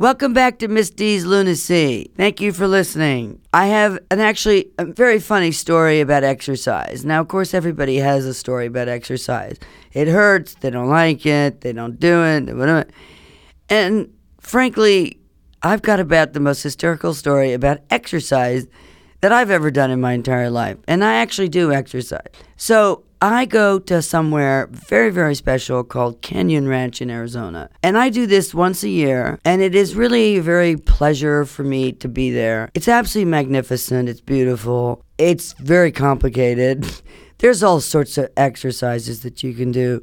Welcome back to Miss D's Lunacy. Thank you for listening. I have an actually a very funny story about exercise. Now, of course, everybody has a story about exercise. It hurts, they don't like it, they don't do it, whatever. And frankly, I've got about the most hysterical story about exercise that I've ever done in my entire life. And I actually do exercise. So I go to somewhere very, very special called Canyon Ranch in Arizona. And I do this once a year. And it is really a very pleasure for me to be there. It's absolutely magnificent. It's beautiful. It's very complicated. There's all sorts of exercises that you can do.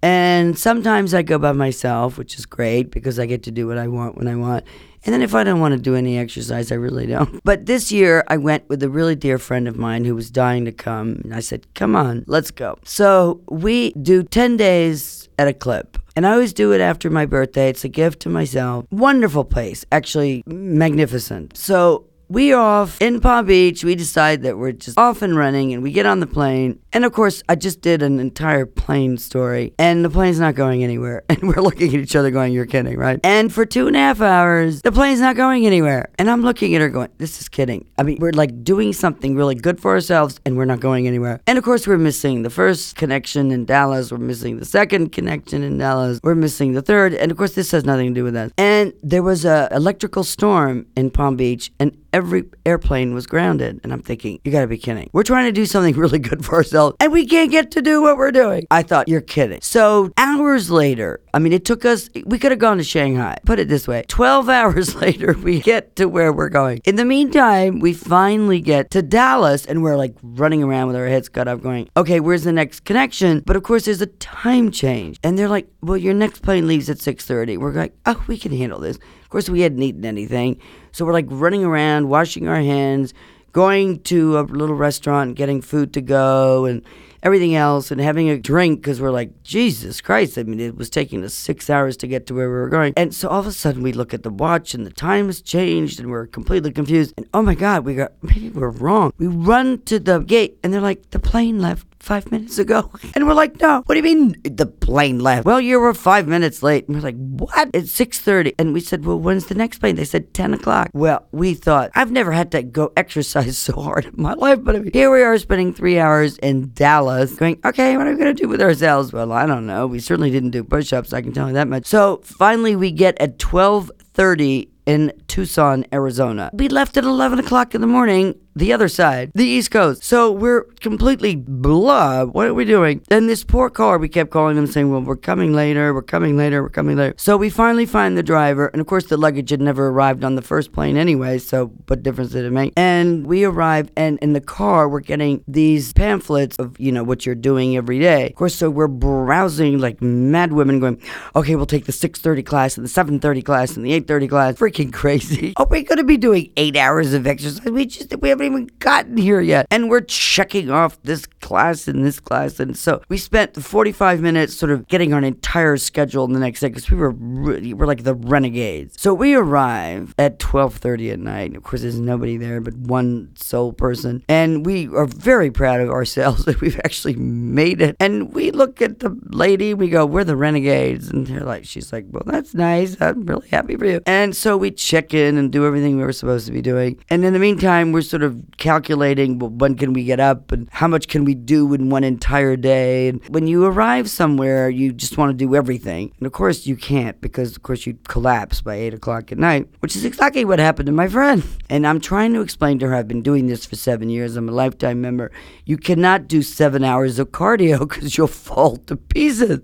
And sometimes I go by myself, which is great because I get to do what I want when I want. And then if I don't want to do any exercise, I really don't. But this year, I went with a really dear friend of mine who was dying to come. And I said, Come on, let's go. So we do 10 days at a clip. And I always do it after my birthday. It's a gift to myself. Wonderful place, actually magnificent. So we off in Palm Beach. We decide that we're just off and running, and we get on the plane. And of course, I just did an entire plane story, and the plane's not going anywhere. And we're looking at each other, going, "You're kidding, right?" And for two and a half hours, the plane's not going anywhere. And I'm looking at her, going, "This is kidding." I mean, we're like doing something really good for ourselves, and we're not going anywhere. And of course, we're missing the first connection in Dallas. We're missing the second connection in Dallas. We're missing the third. And of course, this has nothing to do with us. And there was a electrical storm in Palm Beach, and every airplane was grounded. And I'm thinking, you gotta be kidding. We're trying to do something really good for ourselves and we can't get to do what we're doing. I thought, you're kidding. So hours later, I mean, it took us, we could have gone to Shanghai. Put it this way 12 hours later, we get to where we're going. In the meantime, we finally get to Dallas and we're like running around with our heads cut off going, okay, where's the next connection? But of course, there's a time change. And they're like, well, your next plane leaves at 6.30. We're like, oh, we can handle this. Course, we hadn't eaten anything. So we're like running around, washing our hands, going to a little restaurant, getting food to go, and everything else, and having a drink because we're like, Jesus Christ. I mean, it was taking us six hours to get to where we were going. And so all of a sudden, we look at the watch, and the time has changed, and we're completely confused. And oh my God, we got, maybe we're wrong. We run to the gate, and they're like, the plane left five minutes ago. And we're like, no, what do you mean the plane left? Well, you were five minutes late. And we're like, what? It's 6.30. And we said, well, when's the next plane? They said 10 o'clock. Well, we thought, I've never had to go exercise so hard in my life, but I mean, here we are spending three hours in Dallas going, okay, what are we going to do with ourselves? Well, I don't know. We certainly didn't do push-ups. I can tell you that much. So finally we get at 12.30 in Tucson, Arizona. We left at 11 o'clock in the morning, the other side, the East Coast. So we're completely blah. What are we doing? Then this poor car, we kept calling them saying, well, we're coming later, we're coming later, we're coming later. So we finally find the driver. And of course, the luggage had never arrived on the first plane anyway. So what difference did it make? And we arrive, and in the car, we're getting these pamphlets of, you know, what you're doing every day. Of course, so we're browsing like mad women going, okay, we'll take the 6.30 class and the 7.30 class and the 8.30 class. Freaking crazy. Are we going to be doing eight hours of exercise? We just, we haven't even gotten here yet. And we're checking off this class and this class. And so we spent 45 minutes sort of getting our entire schedule the next day because we were really, we're like the renegades. So we arrive at 12:30 at night. Of course, there's nobody there but one sole person, and we are very proud of ourselves that we've actually made it. And we look at the lady, we go, "We're the renegades," and they're like, "She's like, well, that's nice. I'm really happy for you." And so we check in and do everything we were supposed to be doing. And in the meantime, we're sort of calculating well, when can we get up and how much can we do in one entire day. And when you arrive somewhere, you just want to do everything. And of course, you can't because, of course, you collapse by 8 o'clock at night, which is exactly what happened to my friend. And I'm trying to explain to her I've been doing this for seven years. I'm a lifetime member. You cannot do seven hours of cardio because you'll fall to pieces.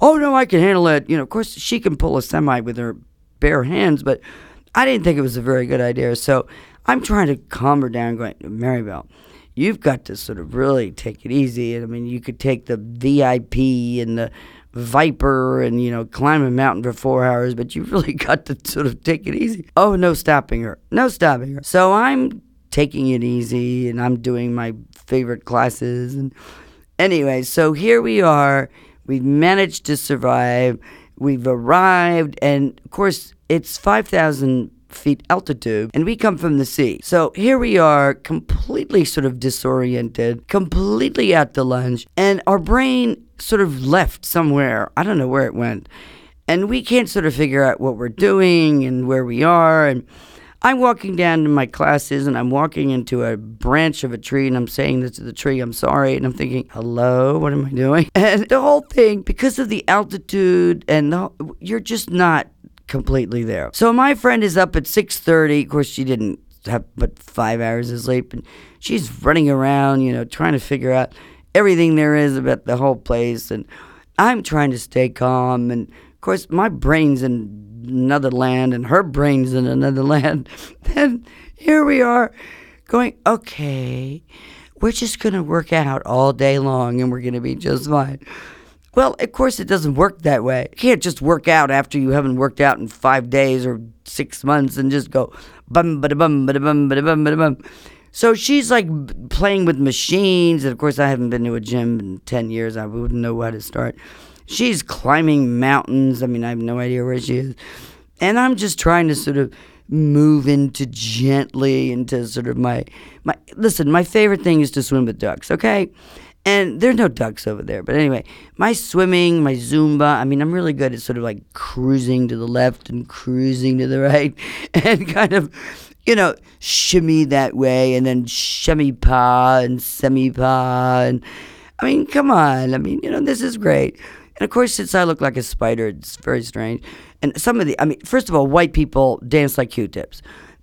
Oh, no, I can handle it. You know, of course, she can pull a semi with her bare hands, but I didn't think it was a very good idea. So I'm trying to calm her down, going, Maribel, you've got to sort of really take it easy. And I mean, you could take the VIP and the Viper and, you know, climb a mountain for four hours, but you really got to sort of take it easy. Oh, no stopping her. No stopping her. So I'm taking it easy and I'm doing my favorite classes. And anyway, so here we are. We've managed to survive. We've arrived. And of course, it's 5,000 feet altitude, and we come from the sea. So here we are, completely sort of disoriented, completely at the lunge, and our brain sort of left somewhere. I don't know where it went. and we can't sort of figure out what we're doing and where we are. And I'm walking down to my classes and I'm walking into a branch of a tree and I'm saying this to the tree, I'm sorry. And I'm thinking, hello, what am I doing? And the whole thing, because of the altitude and the, you're just not completely there. So my friend is up at 6:30. Of course, she didn't have but five hours of sleep, and she's running around, you know, trying to figure out everything there is about the whole place. And I'm trying to stay calm. And of course, my brain's in another land and her brain's in another land. Then here we are going, okay, we're just to work out all day long and we're to be just fine. Well, of course, it doesn't work that way. You can't just work out after you haven't worked out in five days or six months and just go bum, ba bum, ba bum, ba bum, ba bum. So she's like playing with machines. And of course, I haven't been to a gym in 10 years. I wouldn't know where to start. She's climbing mountains. I mean, I have no idea where she is. And I'm just trying to sort of move into gently into sort of my my listen, my favorite thing is to swim with ducks, okay? And there's no ducks over there. But anyway, my swimming, my Zumba, I mean, I'm really good at sort of like cruising to the left and cruising to the right and kind of, you know, shimmy that way and then shimmy pa and semi pa. And I mean, come on. I mean, you know, this is great. And of course, since I look like a spider, it's very strange. And some of the, I mean, first of all, white people dance like Q-tips.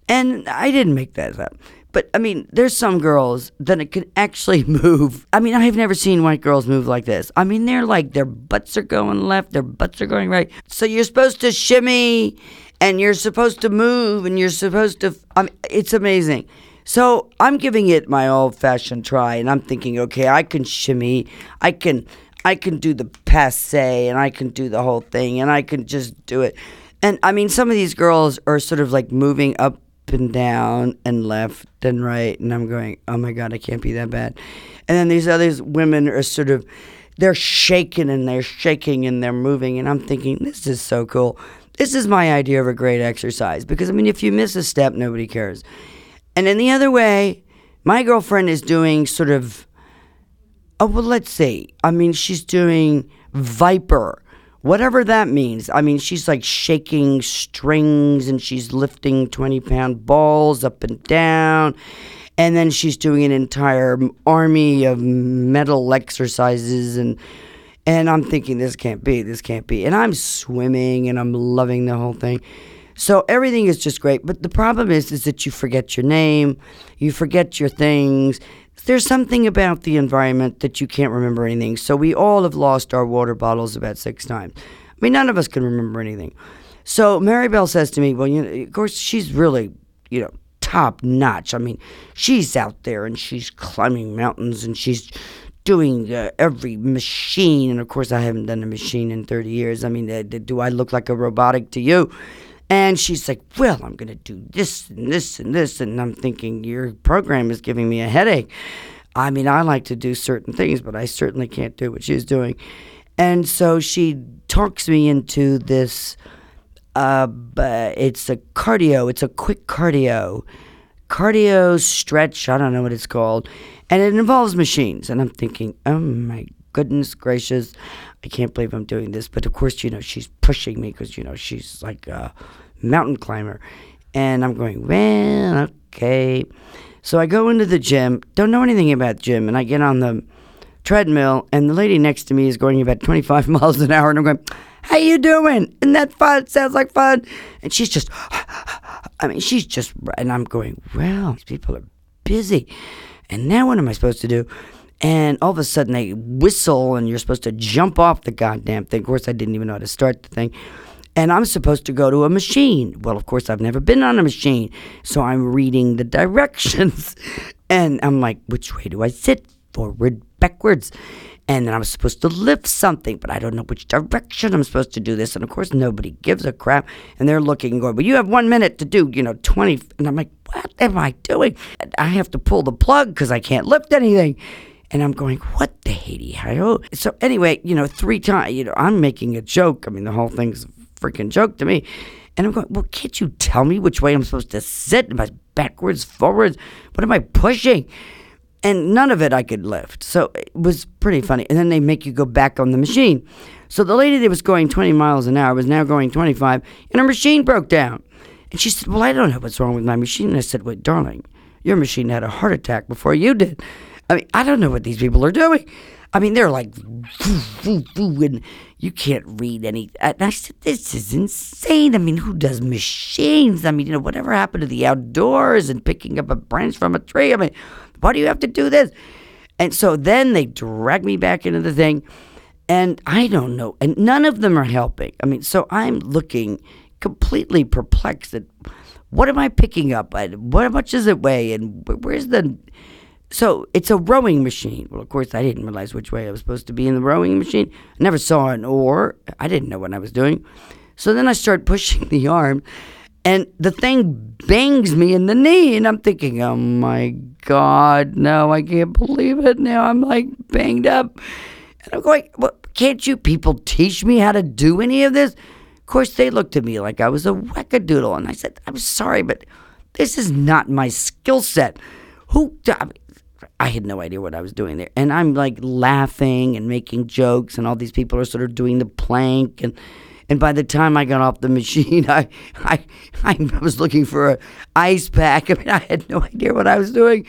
And I didn't make that up. But I mean, there's some girls that it can actually move. I mean, I've never seen white girls move like this. I mean, they're like their butts are going left, their butts are going right. So you're supposed to shimmy and you're supposed to move and you're supposed to I mean, it's amazing. So I'm giving it my old fashioned try and I'm thinking, okay, I can shimmy. I can I can do the passe and I can do the whole thing and I can just do it. And I mean, some of these girls are sort of like moving up and down and left and right. And I'm going, oh my God, I can't be that bad. And then these other women are sort of, they're shaking and they're shaking and they're moving. And I'm thinking, this is so cool. This is my idea of a great exercise because, I mean, if you miss a step, nobody cares. And in the other way, my girlfriend is doing sort of Oh, well, let's see. I mean, she's doing Viper, whatever that means. I mean, she's like shaking strings and she's lifting 20 pound balls up and down. And then she's doing an entire army of metal exercises and and I'm thinking this can't be, this can't be. And I'm swimming and I'm loving the whole thing. So everything is just great, but the problem is is that you forget your name, you forget your things, there's something about the environment that you can't remember anything. So we all have lost our water bottles about six times. I mean, none of us can remember anything. So Maribel says to me, well, you know, of course, she's really, you know, top notch. I mean, she's out there and she's climbing mountains and she's doing uh, every machine. And of course, I haven't done a machine in 30 years. I mean, uh, do I look like a robotic to you? And she's like, Well, I'm going to do this and this and this. And I'm thinking, Your program is giving me a headache. I mean, I like to do certain things, but I certainly can't do what she's doing. And so she talks me into this. Uh, it's a cardio. It's a quick cardio, cardio stretch. I don't know what it's called, and it involves machines. And I'm thinking, oh my goodness gracious, I can't believe I'm doing this. But of course, you know, she's pushing me because you know she's like. a mountain climber. And I'm going, well, okay. So I go into the gym, don't know anything about gym, and I get on the treadmill, and the lady next to me is going about 25 miles an hour, and I'm going, how you doing? Isn't that fun? Sounds like fun. And she's just, I mean, she's just, and I'm going, well, these people are busy. And now what am I supposed to do? And all of a sudden they whistle, and you're supposed to jump off the goddamn thing. Of course, I didn't even know how to start the thing and I'm supposed to go to a machine. Well, of course, I've never been on a machine. So I'm reading the directions. and I'm like, which way do I sit? Forward, backwards. And then I'm supposed to lift something, but I don't know which direction I'm supposed to do this. And of course, nobody gives a crap. And they're looking and going, well, you have one minute to do, you know, 20. And I'm like, what am I doing? I have to pull the plug because I can't lift anything. And I'm going, what the Haiti? So anyway, you know, three times, you know, I'm making a joke. I mean, the whole thing's a freaking joke to me. And I'm going, well, can't you tell me which way I'm supposed to sit? Am I backwards, forwards? What am I pushing? and none of it I could lift. So it was pretty funny. And then they make you go back on the machine. So the lady that was going 20 miles an hour was now going 25, and her machine broke down. And she said, Well, I don't know what's wrong with my machine. And I said, Wait, darling, your machine had a heart attack before you did. I mean, I don't know what these people are doing. I mean, they're like, and you can't read any. And I said, this is insane. I mean, who does machines? I mean, you know, whatever happened to the outdoors and picking up a branch from a tree? I mean, why do you have to do this? And so then they drag me back into the thing, and I don't know. And none of them are helping. I mean, so I'm looking completely perplexed at what am I picking up? What much does it weigh? And where's the so it's a rowing machine. Well, of course, I didn't realize which way I was supposed to be in the rowing machine. I never saw an oar. I didn't know what I was doing. So then I start pushing the arm, and the thing bangs me in the knee. And I'm thinking, oh my God, no, I can't believe it. Now I'm like banged up. And I'm going, well, can't you people teach me how to do any of this? Of course, they looked at me like I was a wackadoodle. And I said, I'm sorry, but this is not my skill set. Who, I mean, I had no idea what I was doing there. And I'm like laughing and making jokes, and all these people are sort of doing the plank. And, and by the time I got off the machine, I, I, I was looking for an ice pack. I mean, I had no idea what I was doing.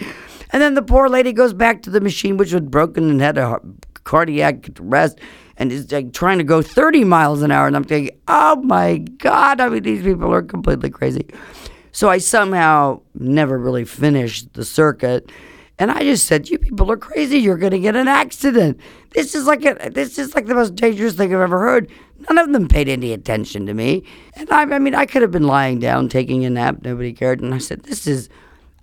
And then the poor lady goes back to the machine, which was broken and had a cardiac arrest and is like trying to go 30 miles an hour. And I'm thinking, oh my God, I mean, these people are completely crazy. So I somehow never really finished the circuit. And I just said, "You people are crazy. You're going to get an accident. This is like a, this is like the most dangerous thing I've ever heard." None of them paid any attention to me, and I, I mean, I could have been lying down taking a nap. Nobody cared, and I said, "This is."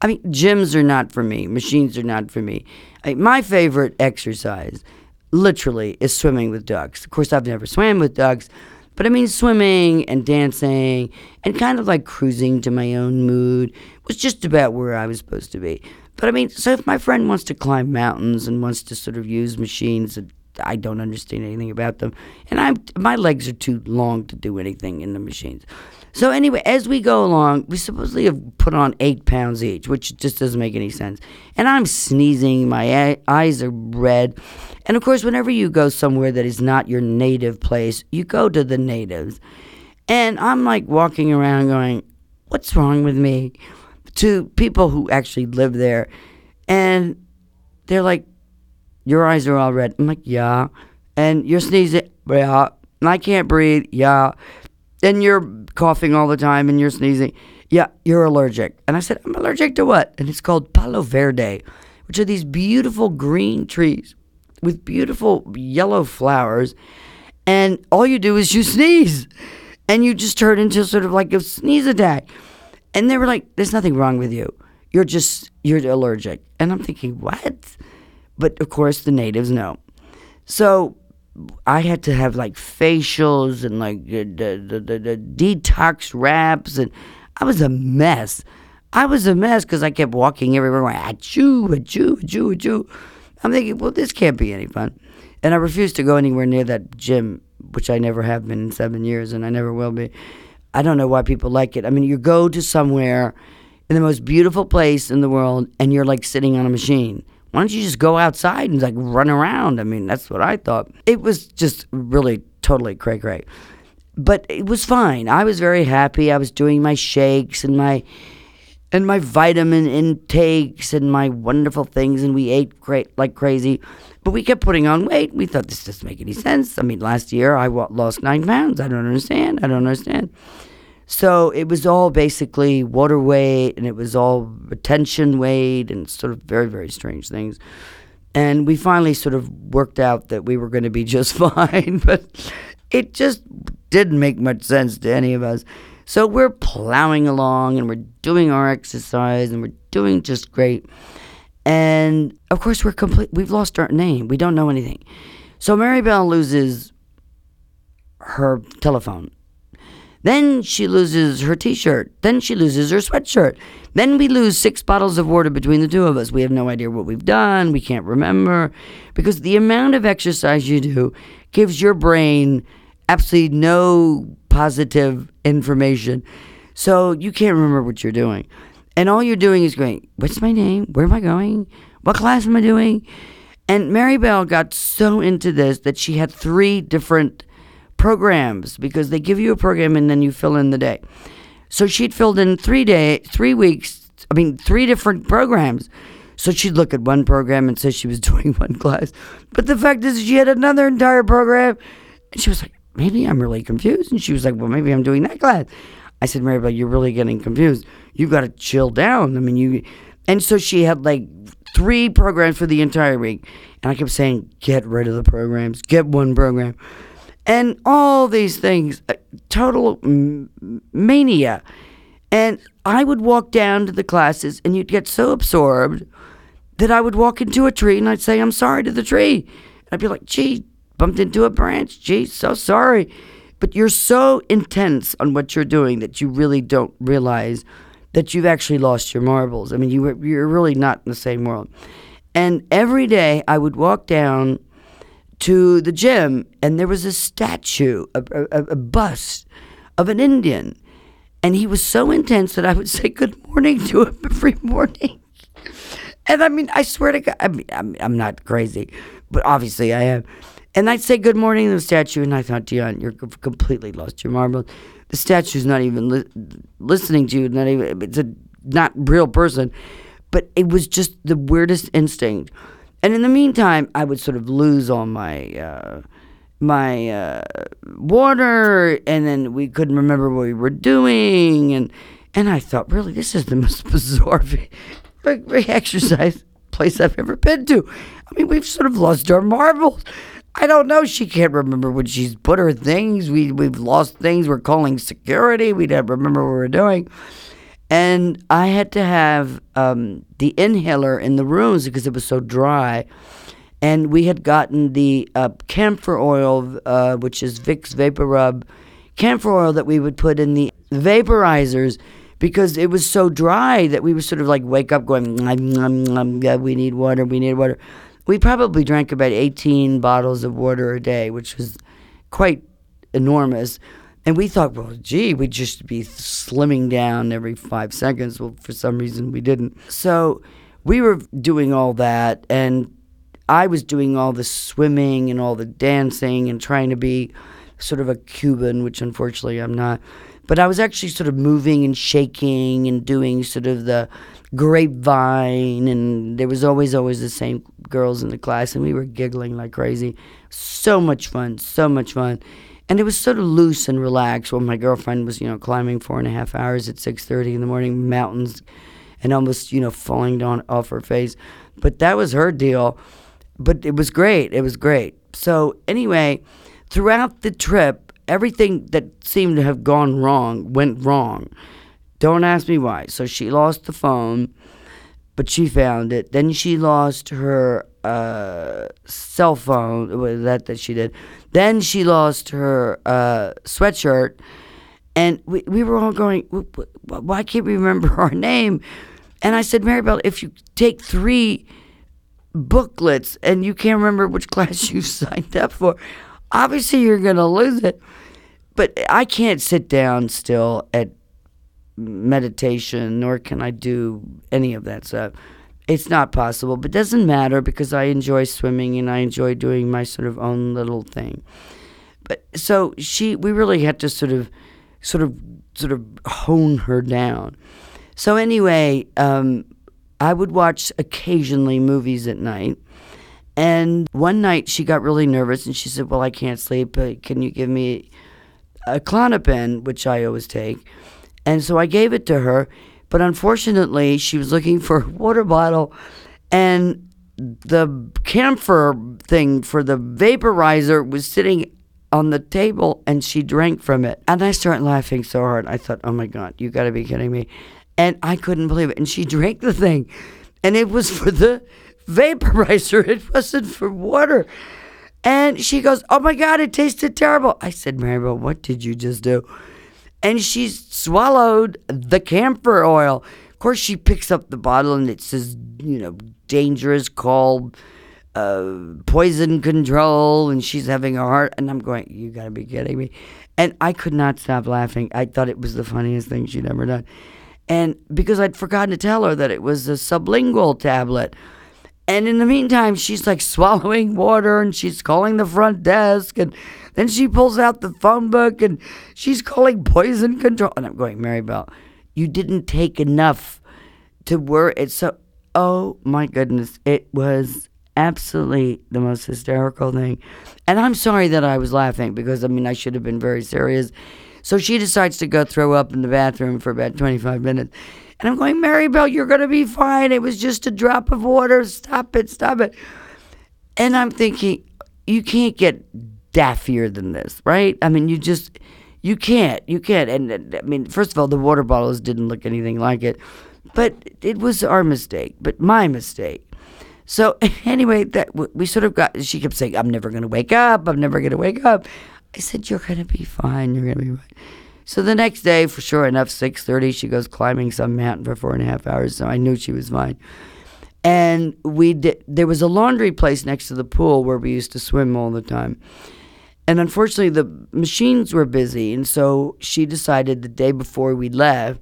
I mean, gyms are not for me. Machines are not for me. I, my favorite exercise, literally, is swimming with ducks. Of course, I've never swam with ducks, but I mean, swimming and dancing and kind of like cruising to my own mood was just about where I was supposed to be. But I mean, so if my friend wants to climb mountains and wants to sort of use machines that I don't understand anything about them, and I'm my legs are too long to do anything in the machines. So anyway, as we go along, we supposedly have put on eight pounds each, which just doesn't make any sense. And I'm sneezing, my eyes are red, and of course, whenever you go somewhere that is not your native place, you go to the natives, and I'm like walking around going, "What's wrong with me?" To people who actually live there. And they're like, Your eyes are all red. I'm like, Yeah. And you're sneezing. Yeah. And I can't breathe. Yeah. And you're coughing all the time and you're sneezing. Yeah, you're allergic. And I said, I'm allergic to what? And it's called Palo Verde, which are these beautiful green trees with beautiful yellow flowers. And all you do is you sneeze. And you just turn into sort of like a sneeze attack. And they were like, there's nothing wrong with you. You're just, you're allergic. And I'm thinking, what? But of course, the natives know. So I had to have like facials and like the, the, the, the detox wraps. And I was a mess. I was a mess because I kept walking everywhere, going, achoo, achoo, achoo, achoo. I'm thinking, well, this can't be any fun. And I refused to go anywhere near that gym, which I never have been in seven years and I never will be. I don't know why people like it. I mean, you go to somewhere in the most beautiful place in the world and you're like sitting on a machine. Why don't you just go outside and like run around? I mean, that's what I thought. It was just really totally cray cray. But it was fine. I was very happy. I was doing my shakes and my and my vitamin intakes and my wonderful things and we ate great like crazy. But we kept putting on weight. We thought this doesn't make any sense. I mean, last year I lost nine pounds. I don't understand. I don't understand. So it was all basically water weight and it was all retention weight and sort of very, very strange things. And we finally sort of worked out that we were going to be just fine, but it just didn't make much sense to any of us. So we're plowing along and we're doing our exercise and we're doing just great. And of course, we're complete. We've lost our name. We don't know anything. So Maribel loses her telephone. Then she loses her t shirt. Then she loses her sweatshirt. Then we lose six bottles of water between the two of us. We have no idea what we've done. We can't remember. Because the amount of exercise you do gives your brain absolutely no positive information. So you can't remember what you're doing. And all you're doing is going, What's my name? Where am I going? What class am I doing? And Maribel got so into this that she had three different programs because they give you a program and then you fill in the day. So she'd filled in three day, three weeks. I mean, three different programs. So she'd look at one program and say she was doing one class, but the fact is she had another entire program, and she was like, maybe I'm really confused. And she was like, well, maybe I'm doing that class. I said, Maribel, you're really getting confused. You've got to chill down. I mean, you. And so she had like three programs for the entire week. And I kept saying, get rid of the programs, get one program. And all these things, uh, total m- mania. And I would walk down to the classes, and you'd get so absorbed that I would walk into a tree and I'd say, I'm sorry to the tree. And I'd be like, gee, bumped into a branch. Gee, so sorry. But you're so intense on what you're doing that you really don't realize that you've actually lost your marbles. I mean, you you're really not in the same world. And every day I would walk down to the gym, and there was a statue, a, a, a bust of an Indian. And he was so intense that I would say good morning to him every morning. And I mean, I swear to God, I mean, I'm, I'm not crazy, but obviously I am. And I'd say good morning to the statue, and I thought, Dion, you're completely lost your marbles. The statue's not even li- listening to you. Not even it's a not real person, but it was just the weirdest instinct. And in the meantime, I would sort of lose all my uh, my uh, water, and then we couldn't remember what we were doing, and and I thought, really, this is the most bizarre exercise place I've ever been to. I mean, we've sort of lost our marbles. I don't know. She can't remember when she's put her things. We we've lost things. We're calling security. We don't remember what we're doing. And I had to have um, the inhaler in the rooms because it was so dry. And we had gotten the uh, camphor oil, uh, which is Vicks Vapor Rub, camphor oil that we would put in the vaporizers because it was so dry that we would sort of like wake up going, nom, nom, nom, yeah, we need water, we need water. We probably drank about 18 bottles of water a day, which was quite enormous. And we thought, well, gee, we'd just be slimming down every five seconds. Well, for some reason, we didn't. So we were doing all that, and I was doing all the swimming and all the dancing and trying to be sort of a Cuban, which unfortunately I'm not. But I was actually sort of moving and shaking and doing sort of the grapevine, and there was always, always the same girls in the class, and we were giggling like crazy. So much fun, so much fun. And it was sort of loose and relaxed while my girlfriend was, you know, climbing four and a half hours at 6.30 in the morning, mountains, and almost, you know, falling down off her face. But that was her deal. But it was great. It was great. So anyway, throughout the trip, everything that seemed to have gone wrong went wrong. Don't ask me why. So she lost the phone, but she found it. Then she lost her uh, cell phone. That that she did. Then she lost her uh, sweatshirt, and we we were all going. Why can't we remember our name? And I said, Maribel, if you take three booklets and you can't remember which class you signed up for, obviously you're gonna lose it. But I can't sit down still at meditation, nor can I do any of that stuff. It's not possible, but doesn't matter because I enjoy swimming and I enjoy doing my sort of own little thing. But so she, we really had to sort of, sort of, sort of hone her down. So anyway, um, I would watch occasionally movies at night. And one night she got really nervous and she said, Well, I can't sleep. But can you give me a Klonopin, which I always take? And so I gave it to her, but unfortunately, she was looking for a water bottle and the camphor thing for the vaporizer was sitting on the table and she drank from it. And I started laughing so hard. I thought, oh my God, you got to be kidding me. And I couldn't believe it. And she drank the thing and it was for the vaporizer, it wasn't for water. And she goes, oh my God, it tasted terrible. I said, Maribel, what did you just do? And she swallowed the camphor oil. Of course, she picks up the bottle and it says, you know, dangerous call, uh, poison control, and she's having a heart. And I'm going, you gotta be kidding me. And I could not stop laughing. I thought it was the funniest thing she'd ever done. And because I'd forgotten to tell her that it was a sublingual tablet. And in the meantime, she's like swallowing water and she's calling the front desk. And then she pulls out the phone book and she's calling poison control. And I'm going, Maribel, you didn't take enough to work. It's so, oh my goodness. It was absolutely the most hysterical thing. And I'm sorry that I was laughing because I mean, I should have been very serious. So she decides to go throw up in the bathroom for about 25 minutes. And I'm going, Maribel, you're going to be fine. It was just a drop of water. Stop it, stop it. And I'm thinking, you can't get daffier than this, right? I mean, you just, you can't, you can't. And I mean, first of all, the water bottles didn't look anything like it, but it was our mistake, but my mistake. So anyway, that we sort of got. She kept saying, "I'm never going to wake up. I'm never going to wake up." I said, "You're going to be fine. You're going to be fine." So the next day, for sure enough, six thirty, she goes climbing some mountain for four and a half hours. So I knew she was fine. And we did. There was a laundry place next to the pool where we used to swim all the time. And unfortunately, the machines were busy, and so she decided the day before we left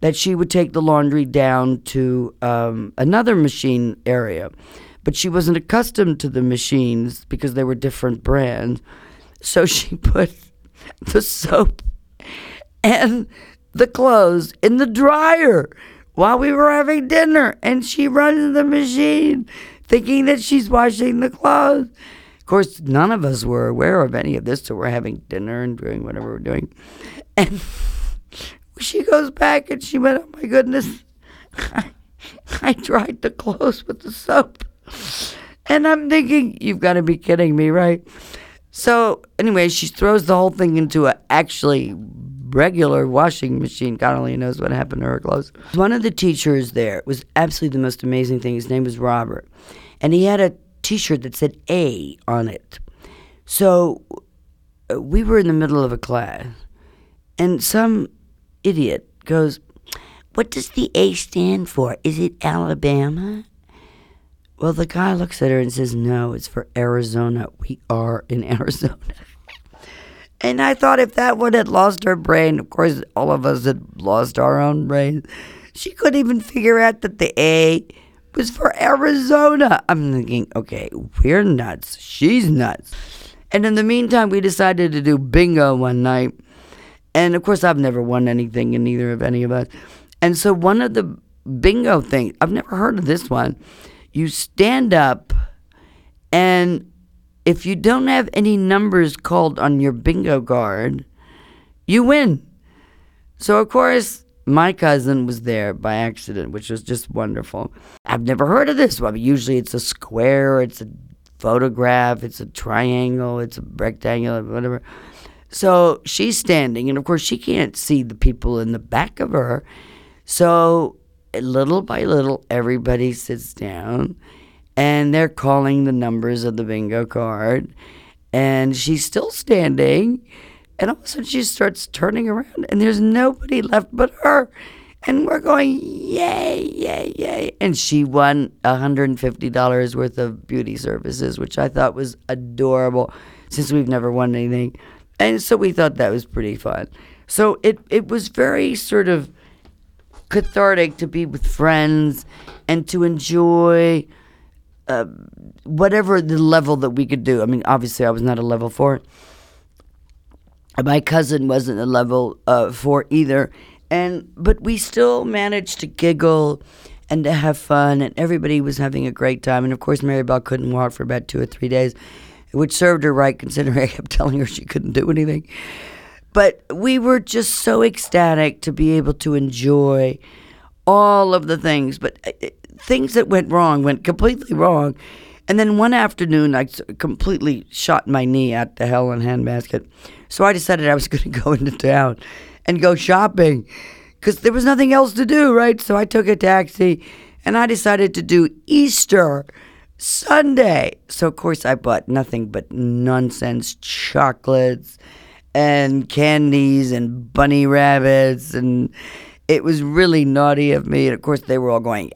that she would take the laundry down to um, another machine area. But she wasn't accustomed to the machines because they were different brands. So she put the soap and the clothes in the dryer while we were having dinner. And she runs the machine thinking that she's washing the clothes. Of course, none of us were aware of any of this, so we're having dinner and doing whatever we're doing. And she goes back and she went, Oh my goodness, I, dried the clothes with the soap. And I'm thinking, You've got to be kidding me, right? So, anyway, she throws the whole thing into a actually regular washing machine. God only knows what happened to her clothes. One of the teachers there was absolutely the most amazing thing. His name was Robert. And he had a t shirt that said A on it. So uh, we were in the middle of a class, and some idiot goes, What does the A stand for? Is it Alabama? Well, the guy looks at her and says, No, it's for Arizona. We are in Arizona. And I thought if that one had lost her brain, of course, all of us had lost our own brains. She couldn't even figure out that the A was for Arizona. I'm thinking, okay, we're nuts. She's nuts. And in the meantime, we decided to do bingo one night. And of course, I've never won anything in either of any of us. And so, one of the bingo things, I've never heard of this one. You stand up and if you don't have any numbers called on your bingo card, you win. So, of course, my cousin was there by accident, which was just wonderful. I've never heard of this. one. usually it's a square, it's a photograph, it's a triangle, it's a rectangle, whatever. So she's standing, and of course, she can't see the people in the back of her. So, little by little, everybody sits down and they're calling the numbers of the bingo card. And she's still standing. And all of a sudden she starts turning around and there's nobody left but her. And we're going, yay, yay, yay. And she won $150 worth of beauty services, which I thought was adorable since we've never won anything. And so we thought that was pretty fun. So it, it was very sort of cathartic to be with friends and to enjoy whatever the level that we could do. I mean, obviously, I was not a level four. My cousin wasn't a level uh, four either, and but we still managed to giggle and to have fun, and everybody was having a great time. And of course, Maribel couldn't walk for about two or three days, which served her right, considering I kept telling her she couldn't do anything. But we were just so ecstatic to be able to enjoy all of the things. But uh, things that went wrong went completely wrong. And then one afternoon, I completely shot my knee at the hell in handbasket. So I decided I was going to go into town and go shopping because there was nothing else to do, right? So I took a taxi and I decided to do Easter Sunday. So, of course, I bought nothing but nonsense chocolates and candies and bunny rabbits. And it was really naughty of me. And of course, they were all going,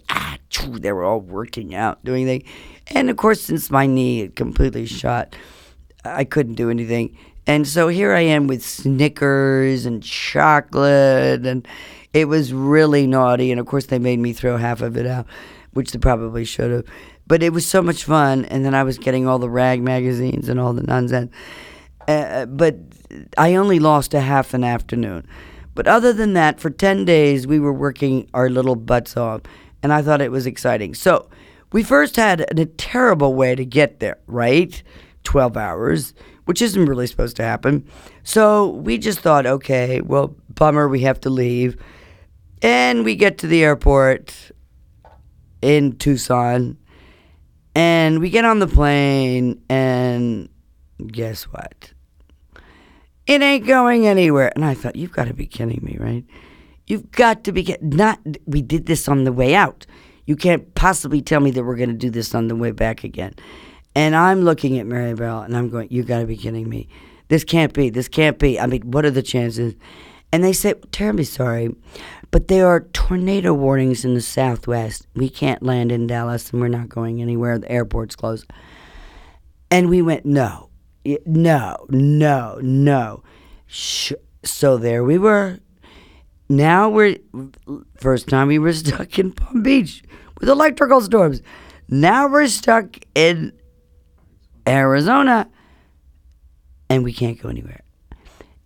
they were all working out, doing things. And of course, since my knee had completely shot, I couldn't do anything. And so here I am with Snickers and chocolate, and it was really naughty. And of course, they made me throw half of it out, which they probably should have. But it was so much fun, and then I was getting all the rag magazines and all the nonsense. Uh, but I only lost a half an afternoon. But other than that, for 10 days, we were working our little butts off, and I thought it was exciting. So we first had a terrible way to get there, right? 12 hours, which isn't really supposed to happen. So we just thought, okay, well, bummer, we have to leave. And we get to the airport in Tucson, and we get on the plane, and guess what? It ain't going anywhere. And I thought, you've got to be kidding me, right? You've got to be. Not, we did this on the way out. You can't possibly tell me that we're going to do this on the way back again. And I'm looking at Maribel and I'm going, you got to be kidding me. This can't be. This can't be. I mean, what are the chances? And they say, terribly sorry, but there are tornado warnings in the southwest. We can't land in Dallas and we're not going anywhere. The airport's closed. And we went, no, no, no, no. So there we were. Now we're, first time we were stuck in Palm Beach with electrical storms. Now we're stuck in Arizona and we can't go anywhere.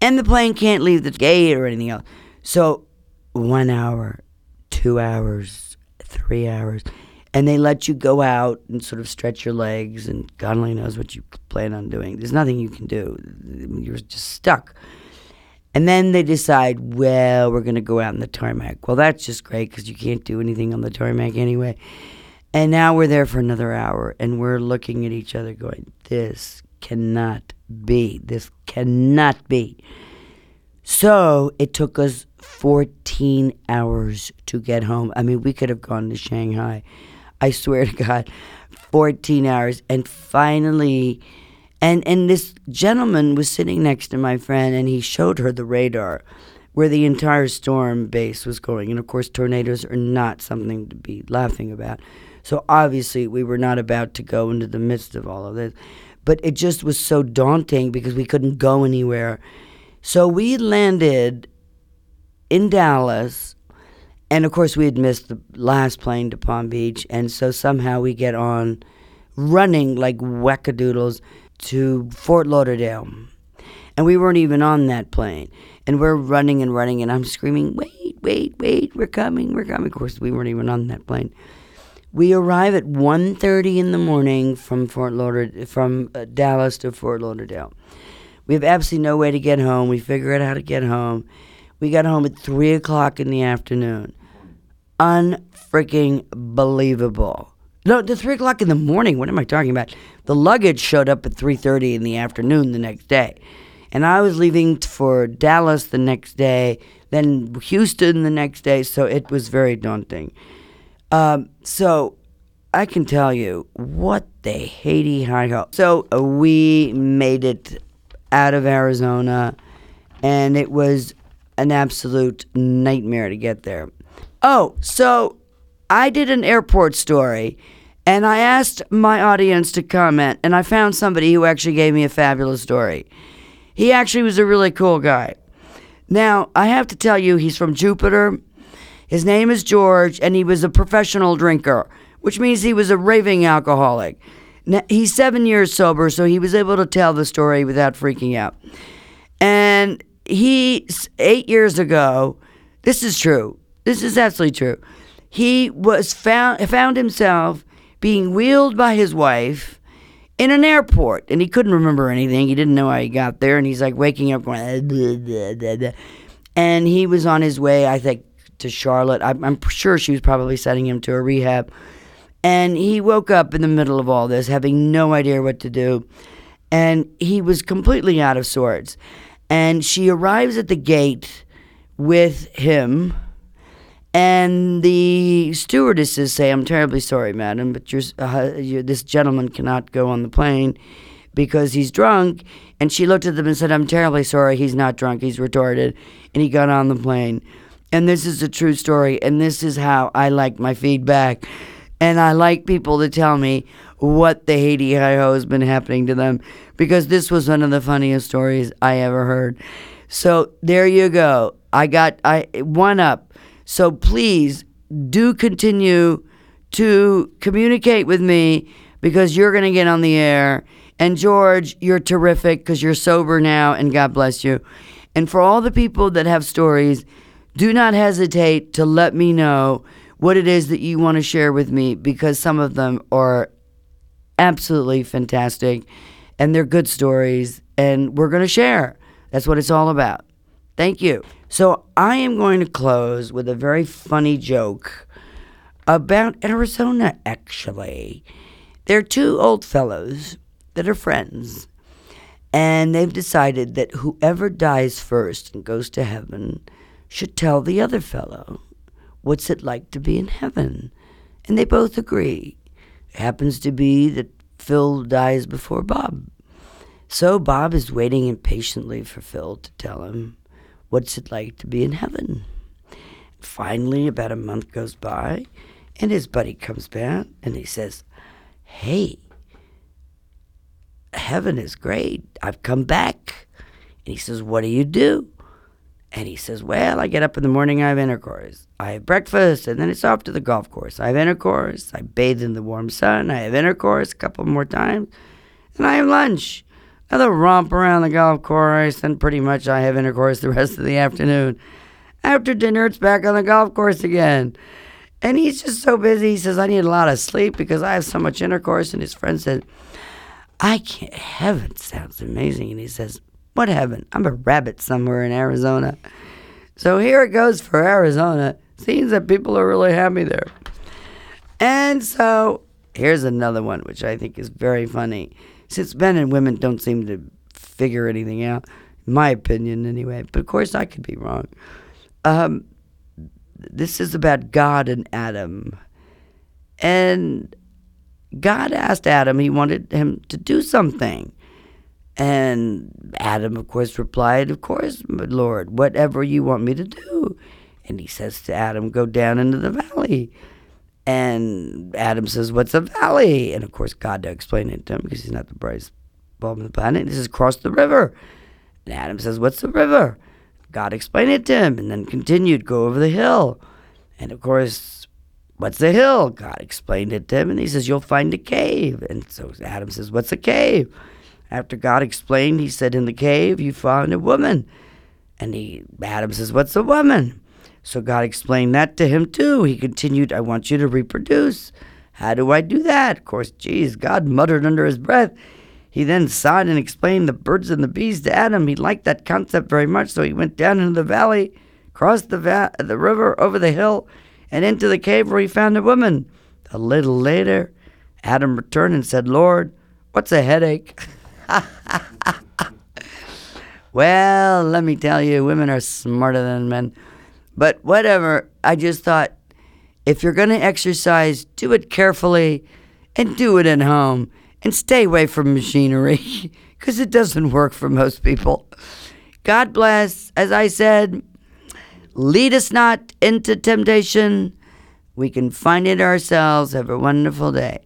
And the plane can't leave the gate or anything else. So, one hour, two hours, three hours and they let you go out and sort of stretch your legs, and God only knows what you plan on doing. There's nothing you can do. You're just stuck. And then they decide, well, we're going to go out on the tarmac. Well, that's just great because you can't do anything on the tarmac anyway. And now we're there for another hour, and we're looking at each other going, this cannot be. This cannot be. So it took us 14 hours to get home. I mean, we could have gone to Shanghai I swear to God, 14 hours. And finally, and, and this gentleman was sitting next to my friend and he showed her the radar where the entire storm base was going. And of course, tornadoes are not something to be laughing about. So obviously, we were not about to go into the midst of all of this. But it just was so daunting because we couldn't go anywhere. So we landed in Dallas and of course, we had missed the last plane to Palm Beach, and so somehow we get on running like wackadoodles to Fort Lauderdale. And we weren't even on that plane. And we're running and running, and I'm screaming, wait, wait, wait, we're coming, we're coming. Of course, we weren't even on that plane. We arrive at 1.30 in the morning from Fort Lauderdale, from uh, Dallas to Fort Lauderdale. We have absolutely no way to get home. We figure out how to get home. We got home at 3 o'clock in the afternoon unfreaking believable. No, the three o'clock in the morning. What am I talking about? The luggage showed up at three thirty in the afternoon the next day, and I was leaving for Dallas the next day, then Houston the next day. So it was very daunting. Um, so I can tell you what the Haiti hi ho. So uh, we made it out of Arizona, and it was an absolute nightmare to get there. Oh, so I did an airport story and I asked my audience to comment, and I found somebody who actually gave me a fabulous story. He actually was a really cool guy. Now, I have to tell you, he's from Jupiter. His name is George, and he was a professional drinker, which means he was a raving alcoholic. Now, he's seven years sober, so he was able to tell the story without freaking out. And he, eight years ago, this is true. This is absolutely true. He was found found himself being wheeled by his wife in an airport, and he couldn't remember anything. He didn't know how he got there, and he's like waking up going, blah, blah, blah, and he was on his way, I think, to Charlotte. I'm, I'm sure she was probably sending him to a rehab. And he woke up in the middle of all this, having no idea what to do. And he was completely out of sorts. And she arrives at the gate with him and the stewardesses say, I'm terribly sorry, madam, but uh, this gentleman cannot go on the plane because he's drunk. And she looked at them and said, I'm terribly sorry, he's not drunk, he's retarded. And he got on the plane. And this is a true story. And this is how I like my feedback. And I like people to tell me what the Haiti Hi Ho has been happening to them because this was one of the funniest stories I ever heard. So there you go. I got I one up so please do continue to communicate with me because you're going to get on the air. And George, you're terrific because you're sober now, and God bless you. And for all the people that have stories, do not hesitate to let me know what it is that you want to share with me because some of them are absolutely fantastic and they're good stories and we're going to share. That's what it's all about. Thank you. So I am going to close with a very funny joke about Arizona, actually. They're two old fellows that are friends, and they've decided that whoever dies first and goes to heaven should tell the other fellow what's it like to be in heaven. And they both agree. It happens to be that Phil dies before Bob. So Bob is waiting impatiently for Phil to tell him what's it like to be in heaven. Finally, about a month goes by, and his buddy comes back and he says, Hey, heaven is great. I've come back. And he says, What do you do? And he says, Well, I get up in the morning, I have intercourse. I have breakfast, and then it's off to the golf course. I have intercourse. I bathe in the warm sun. I have intercourse a couple more times. And I have lunch. Another romp around the golf course, and pretty much I have intercourse the rest of the afternoon. After dinner, it's back on the golf course again. And he's just so busy. He says, I need a lot of sleep because I have so much intercourse. And his friend said, I can't. Heaven sounds amazing. And he says, What heaven? I'm a rabbit somewhere in Arizona. So here it goes for Arizona. Seems that people are really happy there. And so here's another one, which I think is very funny. Since men and women don't seem to figure anything out, in my opinion anyway, but of course I could be wrong. Um, this is about God and Adam. And God asked Adam, he wanted him to do something. And Adam, of course, replied, Of course, Lord, whatever you want me to do. And he says to Adam, Go down into the valley. And Adam says, What's a valley? And of course, God to explain it to him because he's not the brightest bulb on the planet. He says, Cross the river. And Adam says, What's the river? God explained it to him and then continued, Go over the hill. And of course, what's the hill? God explained it to him and he says, You'll find a cave. And so Adam says, What's a cave? After God explained, he said, In the cave, you found a woman. And he, Adam says, What's a woman? So God explained that to him too. He continued, I want you to reproduce. How do I do that? Of course, geez, God muttered under his breath. He then sighed and explained the birds and the bees to Adam. He liked that concept very much, so he went down into the valley, crossed the, va- the river over the hill, and into the cave where he found a woman. A little later, Adam returned and said, Lord, what's a headache? well, let me tell you, women are smarter than men. But whatever, I just thought if you're going to exercise, do it carefully and do it at home and stay away from machinery because it doesn't work for most people. God bless. As I said, lead us not into temptation. We can find it ourselves. Have a wonderful day.